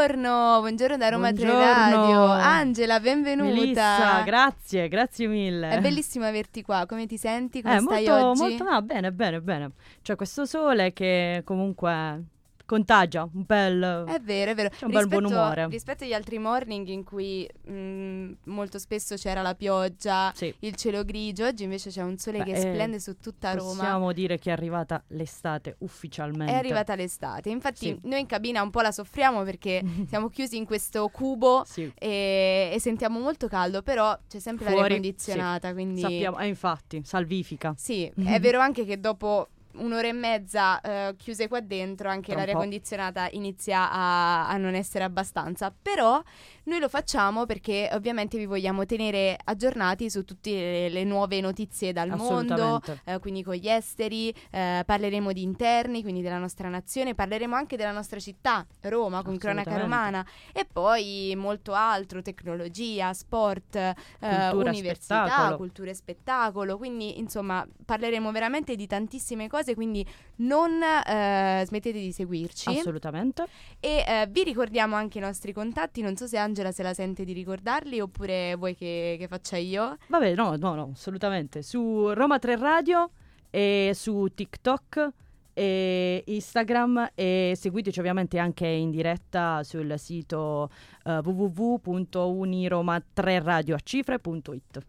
Buongiorno, buongiorno da Roma 3 Buongiorno. Radio. Angela, benvenuta. Melissa, grazie, grazie mille. È bellissimo averti qua. Come ti senti? Come Eh, stai molto, oggi? molto, no, bene, bene, bene. C'è questo sole che comunque contagia un bel... È vero, è vero. C'è un bel buon umore. rispetto agli altri morning in cui mh, molto spesso c'era la pioggia, Sì. il cielo grigio, oggi invece c'è un sole Beh, che eh, splende su tutta Roma. Possiamo dire che è arrivata l'estate ufficialmente. È arrivata l'estate. Infatti, Sì. noi in cabina un po' la soffriamo perché siamo chiusi in questo cubo Sì, e, e sentiamo molto caldo, però c'è sempre l'aria Fuori, condizionata. Quindi sappiamo, eh, infatti, salvifica. Sì, è vero anche che dopo un'ora e mezza eh, chiuse qua dentro anche Tra l'aria condizionata inizia a, a non essere abbastanza. Però noi lo facciamo perché ovviamente vi vogliamo tenere aggiornati su tutte le, le nuove notizie dal mondo, eh, quindi con gli esteri, eh, parleremo di interni, quindi della nostra nazione, parleremo anche della nostra città, Roma, con cronaca romana e poi molto altro, tecnologia, sport, eh, Cultura università, spettacolo. cultura e spettacolo, quindi insomma parleremo veramente di tantissime cose, quindi non eh, smettete di seguirci Assolutamente. e eh, vi ricordiamo anche i nostri contatti, non so se Angela se la sente di ricordarli oppure vuoi che, che faccia io. Vabbè, no, no, no, assolutamente. Su Roma 3 Radio e su TikTok e Instagram e seguiteci ovviamente anche in diretta sul sito eh, www.uniroma3radioacifre.it.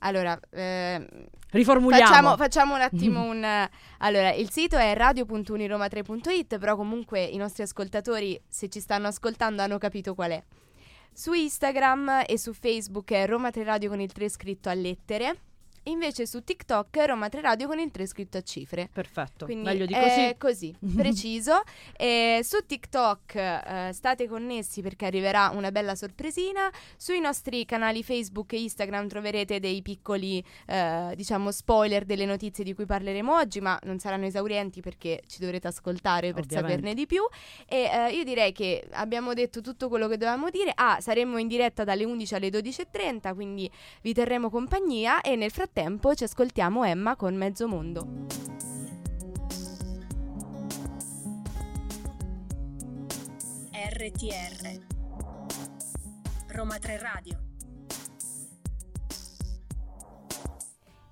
Allora, eh, Riformuliamo. Facciamo, facciamo un attimo un... Allora, il sito è radio.uniroma3.it, però comunque i nostri ascoltatori, se ci stanno ascoltando, hanno capito qual è. Su Instagram e su Facebook è Roma 3 Radio con il 3 scritto a lettere. Invece su TikTok è Roma 3 Radio con il 3 scritto a cifre. Perfetto, Quindi meglio di è così. così, preciso. E su TikTok eh, state connessi perché arriverà una bella sorpresina. Sui nostri canali Facebook e Instagram troverete dei piccoli, eh, diciamo, spoiler delle notizie di cui parleremo oggi, ma non saranno esaurienti perché ci dovrete ascoltare per Ovviamente. saperne di più. E eh, io direi che abbiamo detto tutto quello che dovevamo dire. Ah, saremo in diretta dalle 11 alle 12.30, quindi vi terremo compagnia e nel frattempo ci ascoltiamo Emma con Mezzo Mondo. RTR Roma 3 Radio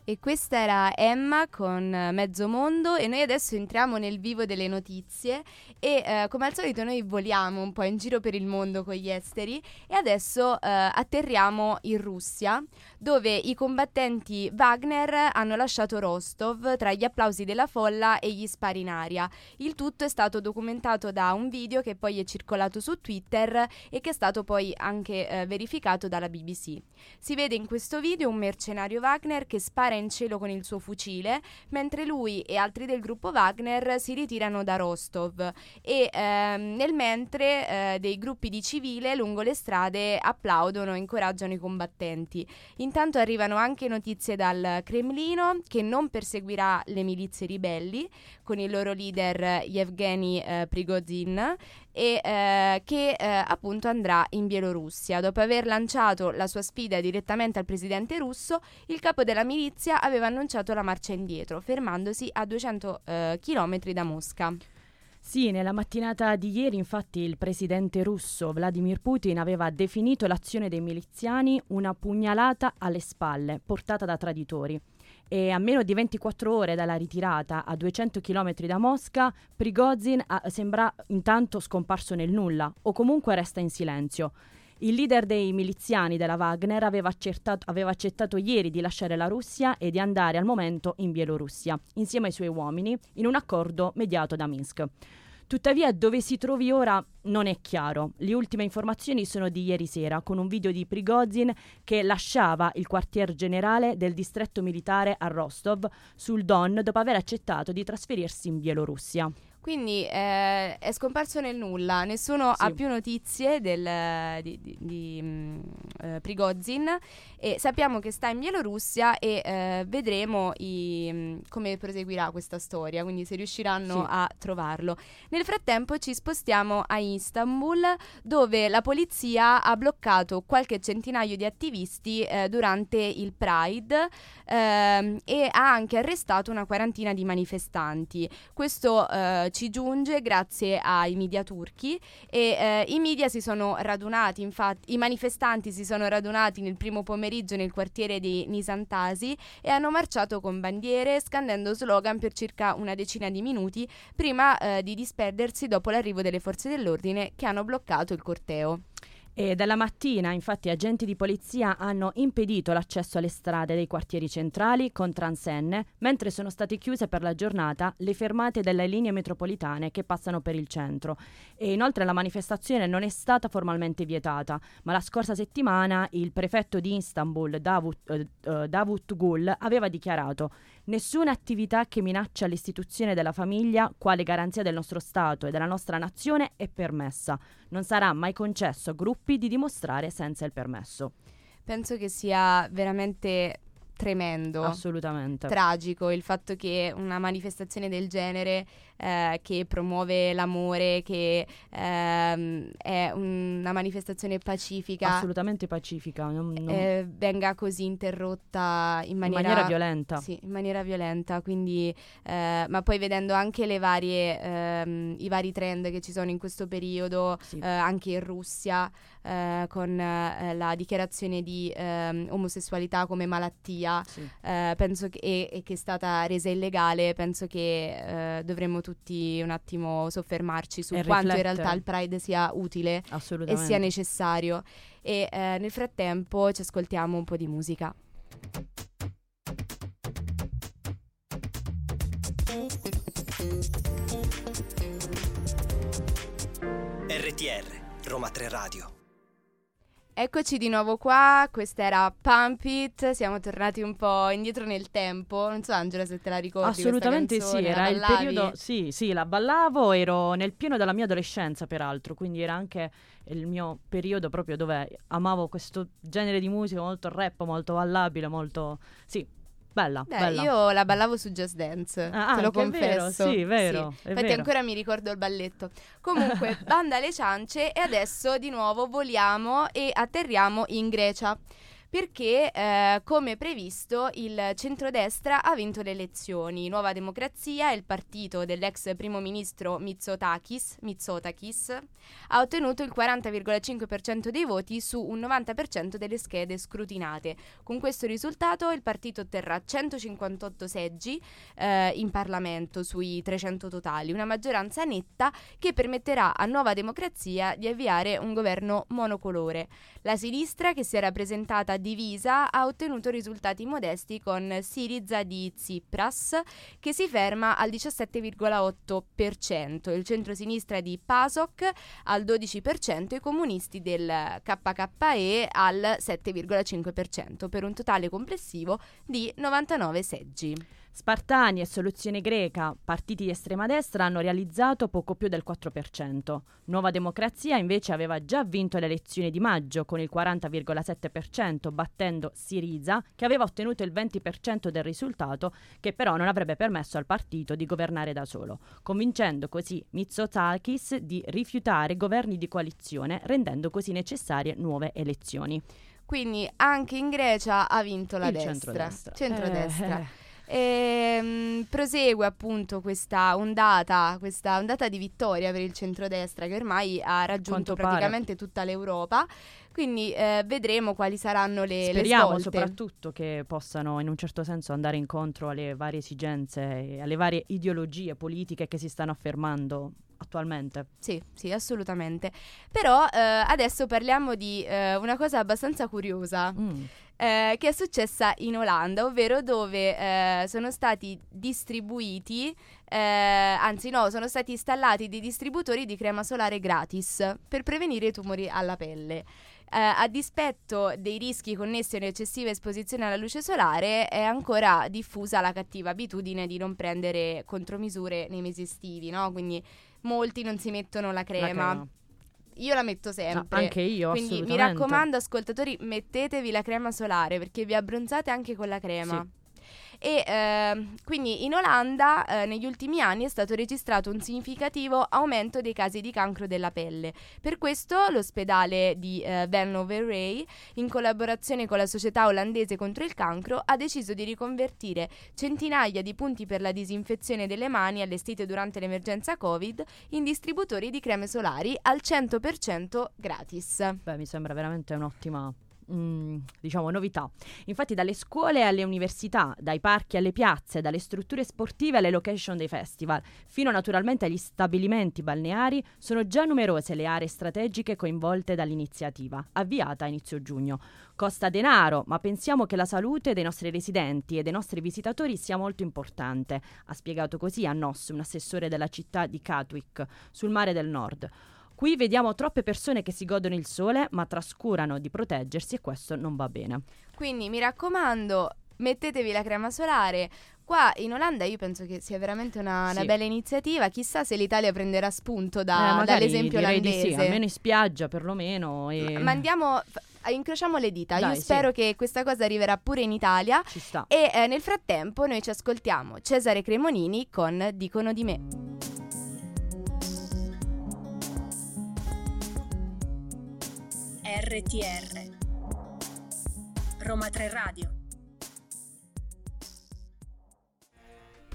E questa era Emma con eh, Mezzo Mondo e noi adesso entriamo nel vivo delle notizie e eh, come al solito noi voliamo un po' in giro per il mondo con gli esteri e adesso eh, atterriamo in Russia dove i combattenti Wagner hanno lasciato Rostov tra gli applausi della folla e gli spari in aria. Il tutto è stato documentato da un video che poi è circolato su Twitter e che è stato poi anche eh, verificato dalla BBC. Si vede in questo video un mercenario Wagner che spara in cielo con il suo fucile, mentre lui e altri del gruppo Wagner si ritirano da Rostov e ehm, nel mentre eh, dei gruppi di civile lungo le strade applaudono e incoraggiano i combattenti. Intanto arrivano anche notizie dal Cremlino che non perseguirà le milizie ribelli con il loro leader Yevgeny eh, Prigozhin e eh, che eh, appunto andrà in Bielorussia. Dopo aver lanciato la sua sfida direttamente al presidente russo, il capo della milizia aveva annunciato la marcia indietro, fermandosi a 200 eh, km da Mosca. Sì, nella mattinata di ieri infatti il presidente russo Vladimir Putin aveva definito l'azione dei miliziani una pugnalata alle spalle, portata da traditori. E a meno di 24 ore dalla ritirata, a 200 km da Mosca, Prigozhin ah, sembra intanto scomparso nel nulla, o comunque resta in silenzio. Il leader dei miliziani della Wagner aveva accettato, aveva accettato ieri di lasciare la Russia e di andare al momento in Bielorussia, insieme ai suoi uomini, in un accordo mediato da Minsk. Tuttavia, dove si trovi ora non è chiaro. Le ultime informazioni sono di ieri sera, con un video di Prigozhin che lasciava il quartier generale del distretto militare a Rostov sul Don dopo aver accettato di trasferirsi in Bielorussia. Quindi eh, è scomparso nel nulla, nessuno Sì. ha più notizie del, di, di, di, mm, eh, Prigozhin e sappiamo che sta in Bielorussia e eh, vedremo i- mm, come proseguirà questa storia, quindi se riusciranno Sì. a trovarlo. Nel frattempo ci spostiamo a Istanbul dove la polizia ha bloccato qualche centinaio di attivisti eh, durante il Pride ehm, e ha anche arrestato una quarantina di manifestanti. Questo eh, ci giunge grazie ai media turchi e eh, i media si sono radunati, infatti i manifestanti si sono radunati nel primo pomeriggio nel quartiere di Nisantasi e hanno marciato con bandiere scandendo slogan per circa una decina di minuti prima eh, di disperdersi dopo l'arrivo delle forze dell'ordine che hanno bloccato il corteo. E dalla mattina, infatti, agenti di polizia hanno impedito l'accesso alle strade dei quartieri centrali con transenne, mentre sono state chiuse per la giornata le fermate delle linee metropolitane che passano per il centro. E inoltre la manifestazione non è stata formalmente vietata, ma la scorsa settimana il prefetto di Istanbul, Davut, eh, eh, Davut Gul, aveva dichiarato Nessuna attività che minaccia l'istituzione della famiglia, quale garanzia del nostro Stato e della nostra nazione, è permessa. Non sarà mai concesso a gruppi di dimostrare senza il permesso. Penso che sia veramente tremendo. Assolutamente. tragico il fatto che una manifestazione del genere eh, che promuove l'amore, che ehm, è una manifestazione pacifica, Assolutamente pacifica. non- non- eh, venga così interrotta in in maniera, maniera violenta. Sì, in maniera violenta, quindi, eh, ma poi vedendo anche le varie, ehm, i vari trend che ci sono in questo periodo, Sì. eh, anche in Russia, eh, con eh, la dichiarazione di ehm, omosessualità come malattia, Sì. eh, penso che, e, e che è stata resa illegale, penso che eh, dovremmo tutti un attimo soffermarci su E quanto in riflettere. realtà il Pride sia utile e sia necessario. E eh, nel frattempo ci ascoltiamo un po' di musica. RTR, Roma 3 Radio. Eccoci di nuovo qua, questa era Pump It, siamo tornati un po' indietro nel tempo, non so Angela se te la ricordi Assolutamente canzone, sì, era il periodo, sì, sì, la ballavo, ero nel pieno della mia adolescenza peraltro, quindi era anche il mio periodo proprio dove amavo questo genere di musica molto rap, molto ballabile, molto, sì, bella, Beh, bella. io la ballavo su Just Dance, Ah, te lo anche, è vero, confesso. sì, vero, è Infatti vero. ancora mi ricordo il balletto. Comunque, banda alle ciance e adesso di nuovo voliamo e atterriamo in Grecia. Perché, eh, come previsto, il centrodestra ha vinto le elezioni. Nuova Democrazia, il partito dell'ex primo ministro Mitsotakis, Mitsotakis ha ottenuto il 40,5% dei voti su un 90% delle schede scrutinate. Con questo risultato il partito otterrà 158 seggi eh, in Parlamento sui 300 totali, una maggioranza netta che permetterà a Nuova Democrazia di avviare un governo monocolore. La sinistra, che si era presentata divisa, ha ottenuto risultati modesti con Siriza di Tsipras, che si ferma al 17,8%, il centrosinistra di PASOK al 12% e i comunisti del KKE al 7,5%, per un totale complessivo di 99 seggi. Spartani e Soluzione Greca, partiti di estrema destra, hanno realizzato poco più del 4%. Nuova Democrazia invece aveva già vinto le elezioni di maggio con il 40,7%, battendo Siriza, che aveva ottenuto il 20% del risultato, che però non avrebbe permesso al partito di governare da solo, convincendo così Mitsotakis di rifiutare governi di coalizione, rendendo così necessarie nuove elezioni. Quindi anche in Grecia ha vinto la il destra. centrodestra. Centrodestra. Eh, E, prosegue appunto questa ondata, questa ondata di vittoria per il centrodestra che ormai ha raggiunto Quanto pare. praticamente tutta l'Europa. Quindi eh, vedremo quali saranno le, le Speriamo svolte. soprattutto che possano in un certo senso andare incontro alle varie esigenze alle varie ideologie politiche che si stanno affermando attualmente. Sì, sì, assolutamente. Però eh, adesso parliamo di eh, una cosa abbastanza curiosa. Mm. Eh, che è successa in Olanda, ovvero dove eh, sono stati distribuiti, eh, anzi no, sono stati installati dei distributori di crema solare gratis per prevenire i tumori alla pelle. a dispetto dei rischi connessi all'eccessiva esposizione alla luce solare, è ancora diffusa la cattiva abitudine di non prendere contromisure nei mesi estivi, no? Quindi molti non si mettono la crema. La crema. Io la metto sempre. No, anche io, Quindi mi raccomando, ascoltatori, mettetevi la crema solare perché vi abbronzate anche con la crema. Sì. E eh, quindi in Olanda eh, negli ultimi anni è stato registrato un significativo aumento dei casi di cancro della pelle. Per questo l'ospedale di eh, Van Overray, in collaborazione con la società olandese contro il cancro, ha deciso di riconvertire centinaia di punti per la disinfezione delle mani allestite durante l'emergenza Covid in distributori di creme solari al 100% gratis. Beh, mi sembra veramente un'ottima Mm, diciamo novità. Infatti dalle scuole alle università, dai parchi alle piazze, dalle strutture sportive alle location dei festival, fino naturalmente agli stabilimenti balneari, sono già numerose le aree strategiche coinvolte dall'iniziativa, avviata a inizio giugno. Costa denaro, ma pensiamo che la salute dei nostri residenti e dei nostri visitatori sia molto importante, ha spiegato così a Noss, un assessore della città di Katwijk, sul mare del nord. Qui vediamo troppe persone che si godono il sole ma trascurano di proteggersi e questo non va bene. Quindi mi raccomando, mettetevi la crema solare. Qua in Olanda io penso che sia veramente una, Sì. una bella iniziativa. Chissà se l'Italia prenderà spunto Eh, da- magari dall'esempio direi di olandese. sì, almeno in spiaggia perlomeno. E... Ma andiamo, incrociamo le dita. Dai, io sì. spero che questa cosa arriverà pure in Italia. Ci sta. E eh, nel frattempo noi ci ascoltiamo Cesare Cremonini con Dicono di me. RTR Roma 3 Radio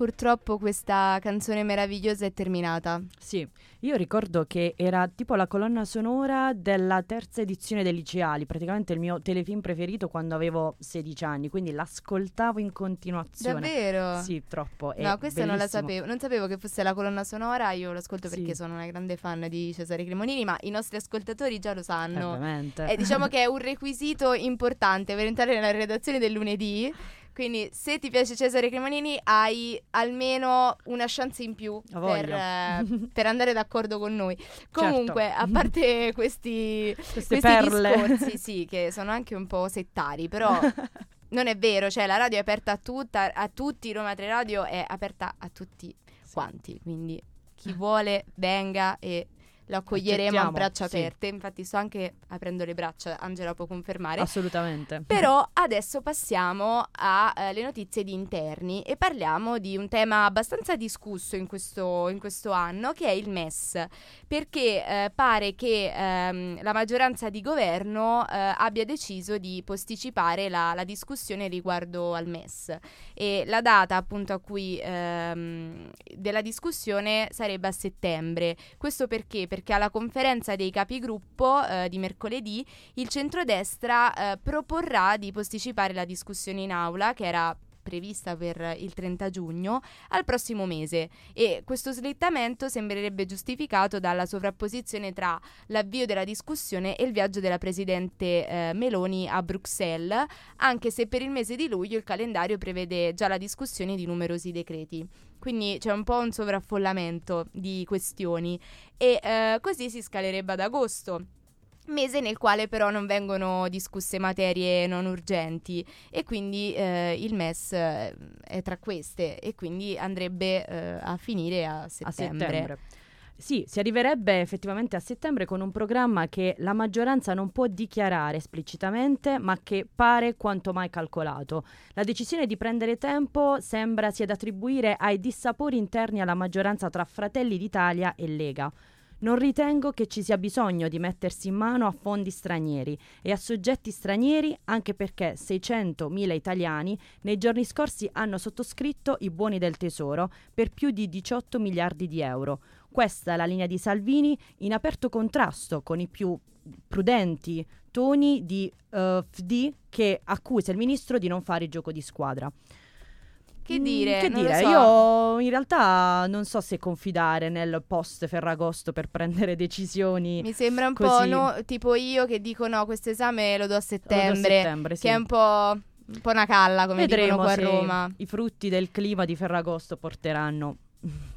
Purtroppo questa canzone meravigliosa è terminata. Sì, io ricordo che era tipo la colonna sonora della terza edizione dei liceali, praticamente il mio telefilm preferito quando avevo 16 anni, quindi l'ascoltavo in continuazione. Davvero? Sì, troppo. è No, questa non la sapevo. Non sapevo che fosse la colonna sonora. Io lo ascolto Sì. perché sono una grande fan di Cesare Cremonini, ma i nostri ascoltatori già lo Eh, sanno. ovviamente. E diciamo che è un requisito importante per entrare nella redazione del lunedì. Quindi, se ti piace Cesare Cremonini, hai almeno una chance in più per, eh, per andare d'accordo con noi. Comunque, a parte questi, questi discorsi, sì, che sono anche un po' settari, però non è vero, cioè la radio è aperta a, tutta, a tutti, Roma 3 Radio è aperta a tutti quanti, quindi chi vuole venga e lo accoglieremo a braccia sì. aperte. Infatti sto anche aprendo le braccia, Angela può confermare. Assolutamente. Però adesso passiamo alle notizie di interni e parliamo di un tema abbastanza discusso in questo, in questo anno che è il MES, perché eh, pare che ehm, la maggioranza di governo eh, abbia deciso di posticipare la, la discussione riguardo al MES e la data appunto a cui ehm, della discussione sarebbe a settembre. Questo perché? Perché alla conferenza dei capigruppo eh, di mercoledì il centrodestra eh, proporrà di posticipare la discussione in aula che era prevista per il 30 giugno al prossimo mese e questo slittamento sembrerebbe giustificato dalla sovrapposizione tra l'avvio della discussione e il viaggio della presidente eh, Meloni a Bruxelles, anche se per il mese di luglio il calendario prevede già la discussione di numerosi decreti. Quindi c'è un po' un sovraffollamento di questioni. E eh, così si scalerebbe ad agosto mese nel quale però non vengono discusse materie non urgenti. E quindi eh, il MES eh, è tra queste. E quindi andrebbe eh, a finire a a settembre. Sì, si arriverebbe effettivamente a settembre con un programma che la maggioranza non può dichiarare esplicitamente, ma che pare quanto mai calcolato. La decisione di prendere tempo sembra sia da attribuire ai dissapori interni alla maggioranza tra Fratelli d'Italia e Lega. Non ritengo che ci sia bisogno di mettersi in mano a fondi stranieri e a soggetti stranieri anche perché 600.000 italiani nei giorni scorsi hanno sottoscritto i buoni del tesoro per più di 18 miliardi di euro. Questa è la linea di Salvini in aperto contrasto con i più prudenti toni di eh, FD che accusa il ministro di non fare gioco di squadra. Che Mm, dire? Che dire? so. Io in realtà non so se confidare nel post Ferragosto per prendere decisioni. Mi sembra un po' Così. no, tipo io che dico no, questo esame lo do a Lo do a settembre, settembre, sì. che è un po', un po' una calla come Vedremo dicono qua a Roma. i frutti del clima di Ferragosto porteranno.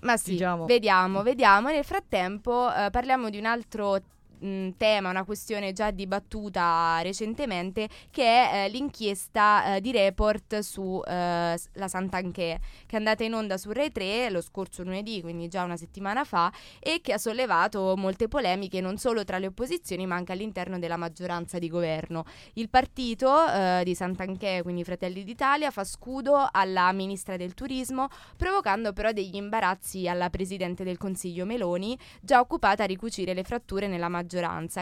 Ma sì, diciamo. vediamo, vediamo. Nel frattempo eh, parliamo di un altro mh, tema, una questione già dibattuta recentemente, che è eh, l'inchiesta eh, di report su eh, Sant'Anché, che è andata in onda su Rai 3 lo scorso lunedì, quindi già una settimana fa, e che ha sollevato molte polemiche non solo tra le opposizioni, ma anche all'interno della maggioranza di governo. Il partito eh, di Sant'Anché, quindi Fratelli d'Italia, fa scudo alla ministra del turismo, provocando però degli imbarazzi alla presidente del Consiglio Meloni, già occupata a ricucire le fratture nella maggioranza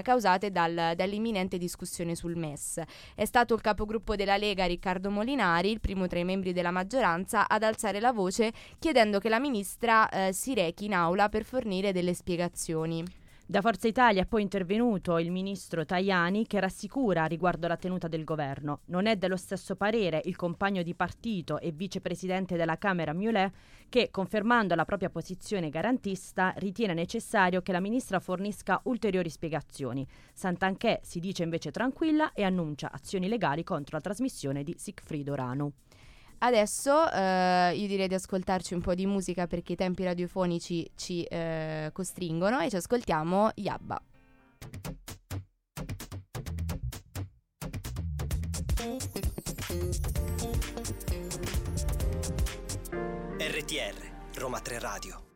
causate dal, dall'imminente discussione sul MES. È stato il capogruppo della Lega Riccardo Molinari, il primo tra i membri della maggioranza, ad alzare la voce chiedendo che la ministra eh, si rechi in aula per fornire delle spiegazioni. Da Forza Italia è poi intervenuto il ministro Tajani che rassicura riguardo la tenuta del governo. Non è dello stesso parere il compagno di partito e vicepresidente della Camera Miolet che, confermando la propria posizione garantista, ritiene necessario che la ministra fornisca ulteriori spiegazioni. Sant'Anché si dice invece tranquilla e annuncia azioni legali contro la trasmissione di Sigfrido Ranu. Adesso eh, io direi di ascoltarci un po' di musica perché i tempi radiofonici ci eh, costringono e ci ascoltiamo Yabba. RTR, Roma 3 Radio.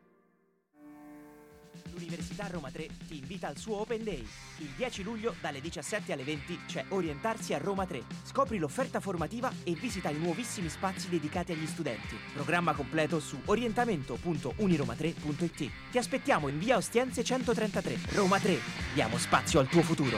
L'Università Roma 3 ti invita al suo Open Day. Il 10 luglio dalle 17 alle 20 c'è Orientarsi a Roma 3. Scopri l'offerta formativa e visita i nuovissimi spazi dedicati agli studenti. Programma completo su orientamento.uniroma3.it. Ti aspettiamo in via Ostiense 133. Roma 3. Diamo spazio al tuo futuro.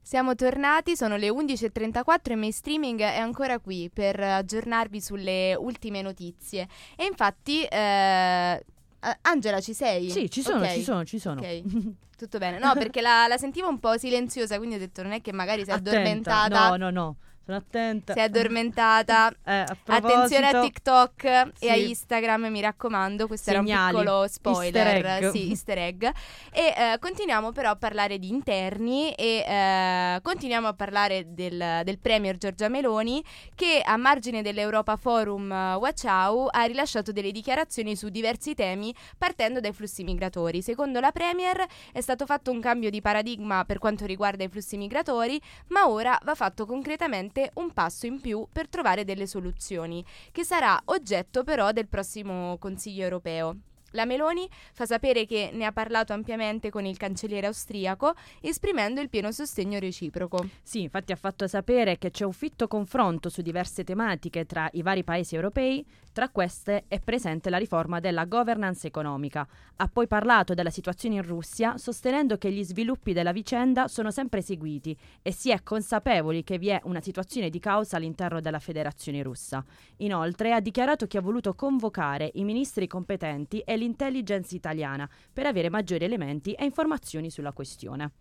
Siamo tornati, sono le 11.34 e Mainstreaming è ancora qui per aggiornarvi sulle ultime notizie. E infatti... Eh, Uh, Angela, ci sei? Sì, ci sono, okay. ci sono, ci sono. Ok, tutto bene. No, perché la, la, sentivo un po' silenziosa, quindi ho detto non è che magari si è addormentata. No, no, no. Sono attenta. Si è addormentata. Eh, a Attenzione a TikTok sì. e a Instagram, mi raccomando. Questo Segnali. era un piccolo spoiler. Easter egg. Sì, easter egg. E eh, continuiamo però a parlare di interni e eh, continuiamo a parlare del, del, Premier Giorgia Meloni che a margine dell'Europa Forum uh, Wachau ha rilasciato delle dichiarazioni su diversi temi partendo dai flussi migratori. Secondo la Premier è stato fatto un cambio di paradigma per quanto riguarda i flussi migratori, ma ora va fatto concretamente sicuramente un passo in più per trovare delle soluzioni, che sarà oggetto però del prossimo Consiglio europeo. La Meloni fa sapere che ne ha parlato ampiamente con il cancelliere austriaco, esprimendo il pieno sostegno reciproco. Sì, infatti ha fatto sapere che c'è un fitto confronto su diverse tematiche tra i vari paesi europei, tra queste è presente la riforma della governance economica. Ha poi parlato della situazione in Russia, sostenendo che gli sviluppi della vicenda sono sempre seguiti e si è consapevoli che vi è una situazione di causa all'interno della Federazione russa. Inoltre ha dichiarato che ha voluto convocare i ministri competenti e l'intelligence italiana per avere maggiori elementi e informazioni sulla questione.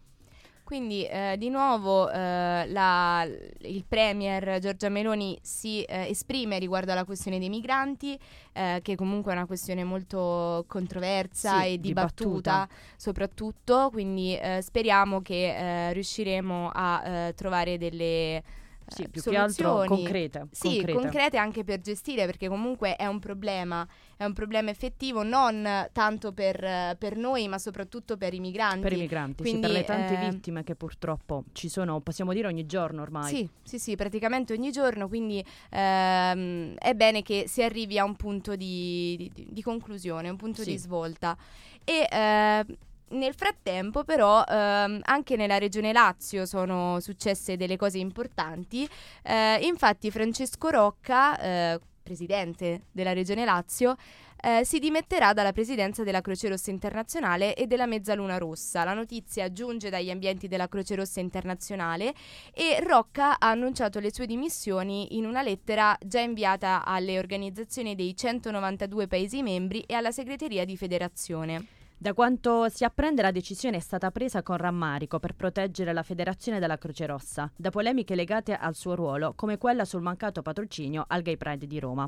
Quindi eh, di nuovo eh, la, il Premier Giorgia Meloni si eh, esprime riguardo alla questione dei migranti, eh, che comunque è una questione molto controversa sì, e dibattuta, dibattuta. soprattutto, quindi eh, speriamo che eh, riusciremo a trovare delle sì, più soluzioni. che altro concrete. Sì, concrete. concrete. anche per gestire, perché comunque è un problema, è un problema effettivo non tanto per, per noi, ma soprattutto per i migranti. Per i migranti, Quindi, sì, per le tante eh, vittime che purtroppo ci sono, possiamo dire ogni giorno ormai. Sì, sì, sì, praticamente ogni giorno, quindi ehm, è bene che si arrivi a un punto di, di, di conclusione, un punto Sì. di svolta. E eh, nel frattempo, però, ehm, anche nella regione Lazio sono successe delle cose importanti. Eh, infatti, Francesco Rocca, eh, presidente della regione Lazio, eh, si dimetterà dalla presidenza della Croce Rossa Internazionale e della Mezzaluna Rossa. La notizia giunge dagli ambienti della Croce Rossa Internazionale e Rocca ha annunciato le sue dimissioni in una lettera già inviata alle organizzazioni dei 192 Paesi membri e alla segreteria di federazione. Da quanto si apprende la decisione è stata presa con rammarico per proteggere la Federazione della Croce Rossa da polemiche legate al suo ruolo, come quella sul mancato patrocinio al Gay Pride di Roma.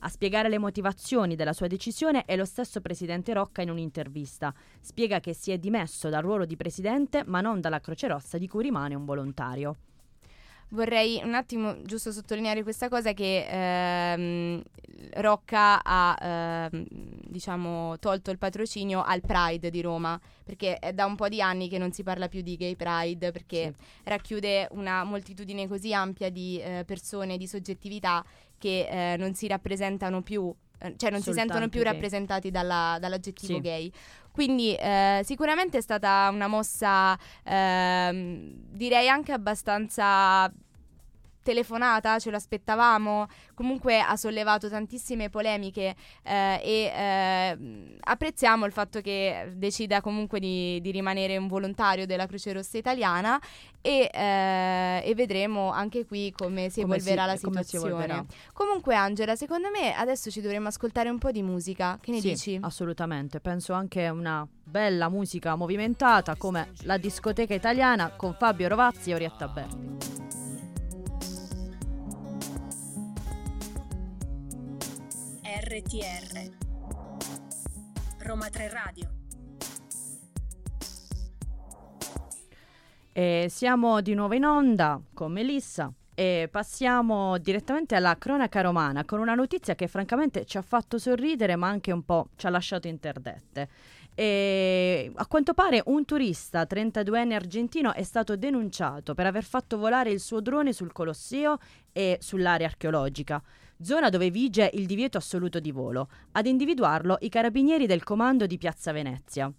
A spiegare le motivazioni della sua decisione è lo stesso presidente Rocca in un'intervista. Spiega che si è dimesso dal ruolo di presidente, ma non dalla Croce Rossa di cui rimane un volontario. Vorrei un attimo giusto sottolineare questa cosa che ehm, Rocca ha ehm, diciamo, tolto il patrocinio al Pride di Roma, perché è da un po' di anni che non si parla più di Gay Pride, perché sì. racchiude una moltitudine così ampia di eh, persone, di soggettività che eh, non si rappresentano più cioè non Soltanto si sentono più gay. rappresentati dalla, dall'aggettivo sì. gay. Quindi eh, sicuramente è stata una mossa, eh, direi anche abbastanza telefonata, ce l'aspettavamo, comunque ha sollevato tantissime polemiche eh, e eh, apprezziamo il fatto che decida comunque di, di, rimanere un volontario della Croce Rossa italiana e, eh, e vedremo anche qui come si come evolverà si, la situazione. Comunque Angela, secondo me adesso ci dovremmo ascoltare un po' di musica, che ne sì, dici? Assolutamente, penso anche una bella musica movimentata come la discoteca italiana con Fabio Rovazzi e Orietta Berti. RTR Roma 3 Radio e siamo di nuovo in onda con Melissa e passiamo direttamente alla cronaca romana con una notizia che francamente ci ha fatto sorridere ma anche un po' ci ha lasciato interdette. E a quanto pare un turista 32enne argentino è stato denunciato per aver fatto volare il suo drone sul Colosseo e sull'area archeologica zona dove vige il divieto assoluto di volo. Ad individuarlo i carabinieri del comando di Piazza Venezia.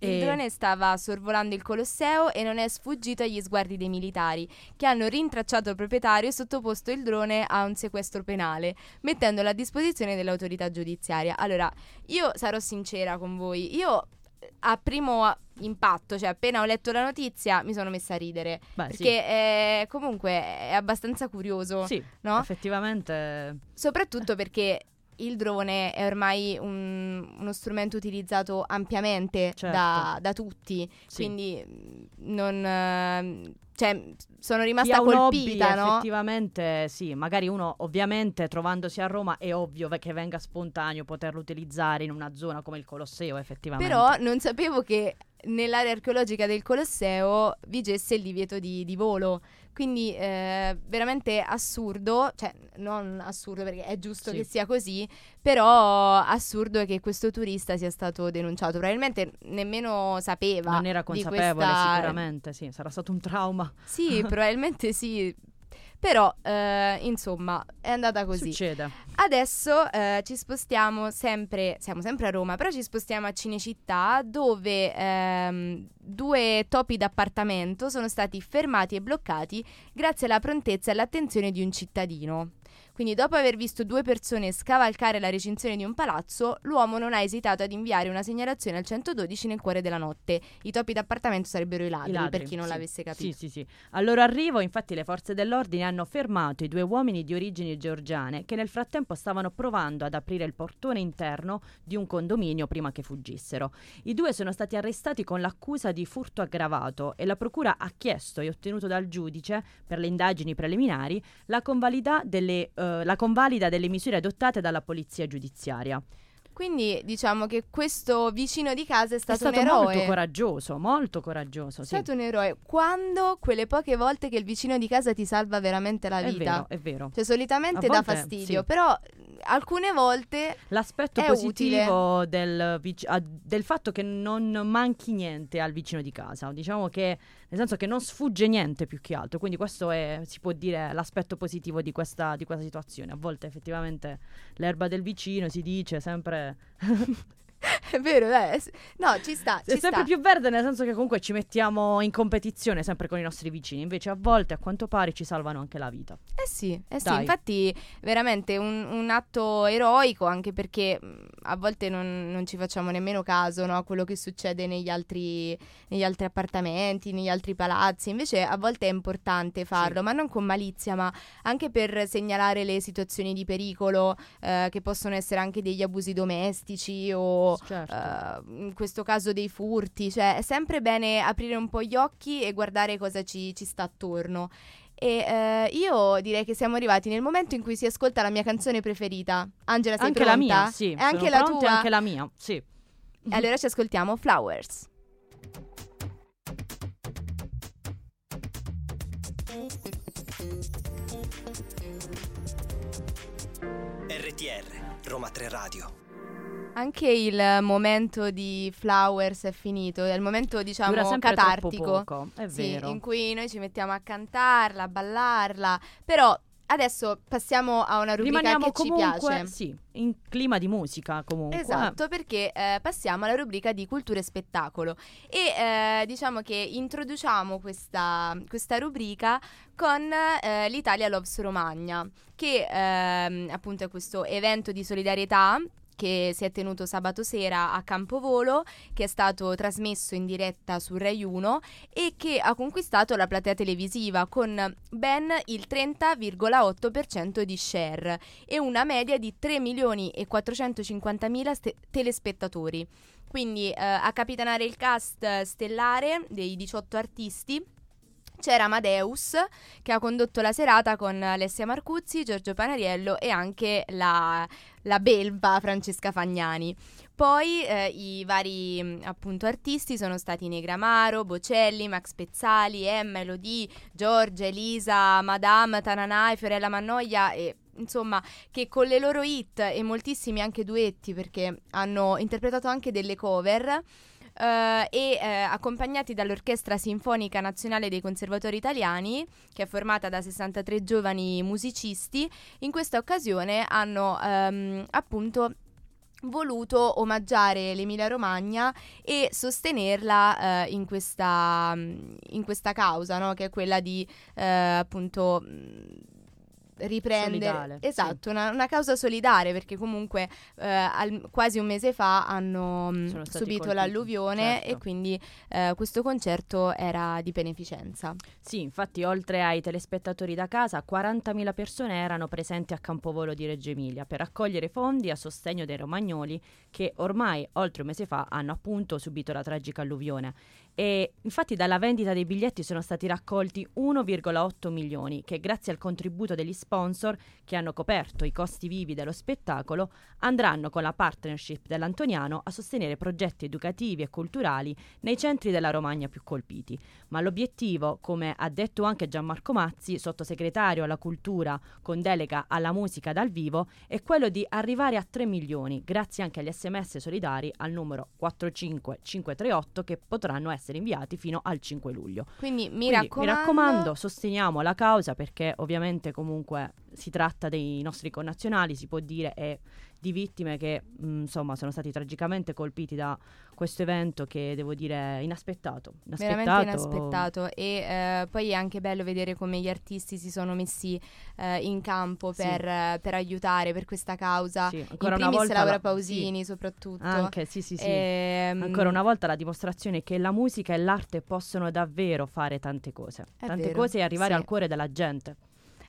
Il e... drone stava sorvolando il Colosseo e non è sfuggito agli sguardi dei militari, che hanno rintracciato il proprietario e sottoposto il drone a un sequestro penale, mettendolo a disposizione dell'autorità giudiziaria. Allora, io sarò sincera con voi, io a primo impatto, cioè appena ho letto la notizia mi sono messa a ridere. Beh, perché sì. è, comunque è abbastanza curioso. Sì, no? effettivamente. Soprattutto perché il drone è ormai un, uno strumento utilizzato ampiamente certo. da, da, tutti, sì. quindi mm, non... Cioè, sono rimasta colpita, hobby, no? Effettivamente sì, magari uno ovviamente trovandosi a Roma è ovvio che venga spontaneo poterlo utilizzare in una zona come il Colosseo, effettivamente. Però non sapevo che nell'area archeologica del Colosseo vigesse il divieto di, di volo. Quindi eh, veramente assurdo, cioè non assurdo perché è giusto sì. che sia così, però assurdo è che questo turista sia stato denunciato. Probabilmente nemmeno sapeva. Non era consapevole questa... sicuramente, sì, sarà stato un trauma. Sì, probabilmente sì. Però, eh, insomma, è andata così. Succede. Adesso eh, ci spostiamo sempre, siamo sempre a Roma, però ci spostiamo a Cinecittà dove ehm, due topi d'appartamento sono stati fermati e bloccati grazie alla prontezza e all'attenzione di un cittadino. Quindi, dopo aver visto due persone scavalcare la recinzione di un palazzo, l'uomo non ha esitato ad inviare una segnalazione al 112 nel cuore della notte. I topi d'appartamento sarebbero i ladri, I ladri per chi non sì. l'avesse capito. Sì, sì, sì. Al loro arrivo, infatti, le forze dell'ordine hanno fermato i due uomini di origini georgiane che nel frattempo stavano provando ad aprire il portone interno di un condominio prima che fuggissero. I due sono stati arrestati con l'accusa di furto aggravato e la procura ha chiesto e ottenuto dal giudice, per le indagini preliminari, la convalida delle uh, la convalida delle misure adottate dalla polizia giudiziaria. Quindi diciamo che questo vicino di casa è stato, è stato un eroe. molto coraggioso, molto coraggioso. È sì. stato un eroe. Quando quelle poche volte che il vicino di casa ti salva veramente la vita. È vero, è vero. Cioè solitamente dà fastidio, sì. però alcune volte l'aspetto positivo del, vic- del, fatto che non manchi niente al vicino di casa, diciamo che nel senso che non sfugge niente più che altro, quindi questo è, si può dire, l'aspetto positivo di questa, di questa situazione. A volte effettivamente l'erba del vicino si dice sempre... È vero, dai. No, ci sta. È ci sempre sta. più verde, nel senso che comunque ci mettiamo in competizione sempre con i nostri vicini. Invece, a volte, a quanto pare, ci salvano anche la vita. Eh sì, eh sì. Infatti, veramente un, un, atto eroico, anche perché a volte non, non, ci facciamo nemmeno caso no, a quello che succede negli altri, negli altri, appartamenti, negli altri palazzi. Invece, a volte è importante farlo, sì. ma non con malizia, ma anche per segnalare le situazioni di pericolo, eh, che possono essere anche degli abusi domestici o certo. uh, in questo caso dei furti, cioè è sempre bene aprire un po' gli occhi e guardare cosa ci, ci sta attorno. E uh, io direi che siamo arrivati nel momento in cui si ascolta la mia canzone preferita. Angela, sei anche pronta? la mia, sì. È anche la tua? anche la mia, sì. Allora ci ascoltiamo Flowers. RTR Roma 3 Radio Anche il momento di Flowers è finito, è il momento diciamo catartico. poco, è Sì, vero. in cui noi ci mettiamo a cantarla, a ballarla, però adesso passiamo a una rubrica Rimaniamo che ci comunque piace. sì, in clima di musica comunque. Esatto, perché eh, passiamo alla rubrica di cultura e spettacolo e eh, diciamo che introduciamo questa, questa rubrica con eh, l'Italia Loves Romagna, che ehm, appunto è questo evento di solidarietà che si è tenuto sabato sera a Campovolo, che è stato trasmesso in diretta su Rai 1 e che ha conquistato la platea televisiva con ben il 30,8% di share e una media di 3 milioni e 450 mila telespettatori. Quindi eh, a capitanare il cast stellare dei 18 artisti c'era Amadeus che ha condotto la serata con Alessia Marcuzzi, Giorgio Panariello e anche la, la belva Francesca Fagnani. Poi eh, i vari mh, appunto artisti sono stati Negramaro, Bocelli, Max Pezzali, Emma, Elodie, Giorgia, Elisa, Madame, Tananai, Fiorella Mannoia e insomma che con le loro hit e moltissimi anche duetti perché hanno interpretato anche delle cover eh, e eh, accompagnati dall'Orchestra Sinfonica Nazionale dei Conservatori Italiani, che è formata da 63 giovani musicisti, in questa occasione hanno ehm, appunto voluto omaggiare l'Emilia Romagna e sostenerla eh, in, questa, in questa causa, no? che è quella di eh, appunto riprendere Solidale, esatto una, una causa solidale perché comunque eh, al- quasi un mese fa hanno mh, stati subito colpiti, l'alluvione certo. e quindi eh, questo concerto era di beneficenza Sì, infatti oltre ai telespettatori da casa, 40.000 persone erano presenti a Campovolo di Reggio Emilia per raccogliere fondi a sostegno dei romagnoli che ormai oltre un mese fa hanno appunto subito la tragica alluvione. E infatti dalla vendita dei biglietti sono stati raccolti 1,8 milioni che grazie al contributo degli sponsor che hanno coperto i costi vivi dello spettacolo andranno con la partnership dell'Antoniano a sostenere progetti educativi e culturali nei centri della Romagna più colpiti. Ma l'obiettivo, come ha detto anche Gianmarco Mazzi, sottosegretario alla cultura con delega alla musica dal vivo, è quello di arrivare a 3 milioni, grazie anche agli sms solidari al numero 45538 che potranno essere inviati fino al 5 luglio. quindi mi Quindi, raccomando, mi raccomando, sosteniamo la causa perché ovviamente comunque si tratta dei nostri connazionali, si può dire, e di vittime che mh, insomma sono stati tragicamente colpiti da questo evento che devo dire inaspettato. veramente inaspettato e eh, poi è anche bello vedere come gli artisti si sono messi eh, in campo Sì. per, eh, per aiutare per questa causa Sì, in ancora una primis volta Laura la- Pausini soprattutto sì, anche sì sì sì. Ehm, Ancora una volta la dimostrazione che la musica e l'arte possono davvero fare tante cose. È tante vero, cose e arrivare sì. al cuore della gente.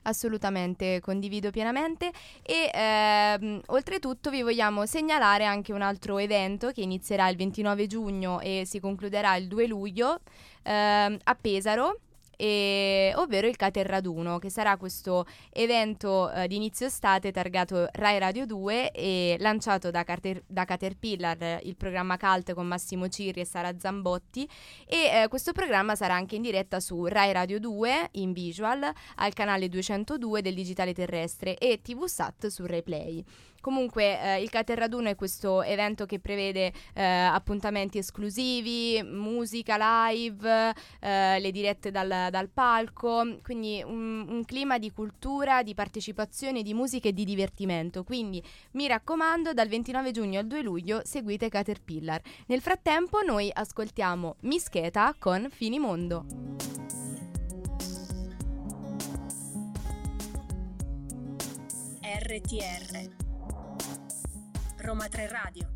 Assolutamente, condivido pienamente e ehm, oltretutto vi vogliamo segnalare anche un altro evento che inizierà il 29 giugno e si concluderà il 2 luglio ehm, a Pesaro. E- ovvero il Caterraduno, che sarà questo evento eh, di inizio estate targato Rai Radio 2 e lanciato da, Carter- da Caterpillar, eh, il programma Cult con Massimo Cirri e Sara Zambotti. E eh, questo programma sarà anche in diretta su Rai Radio 2 in visual al canale 202 del digitale terrestre e TV Sat su Rai Play. Comunque eh, il Caterraduno è questo evento che prevede eh, appuntamenti esclusivi, musica live, eh, le dirette dal, dal palco, quindi un, un clima di cultura, di partecipazione, di musica e di divertimento. Quindi mi raccomando, dal 29 giugno al 2 luglio seguite Caterpillar. Nel frattempo noi ascoltiamo Mischeta con Finimondo. RTR Roma 3 Radio.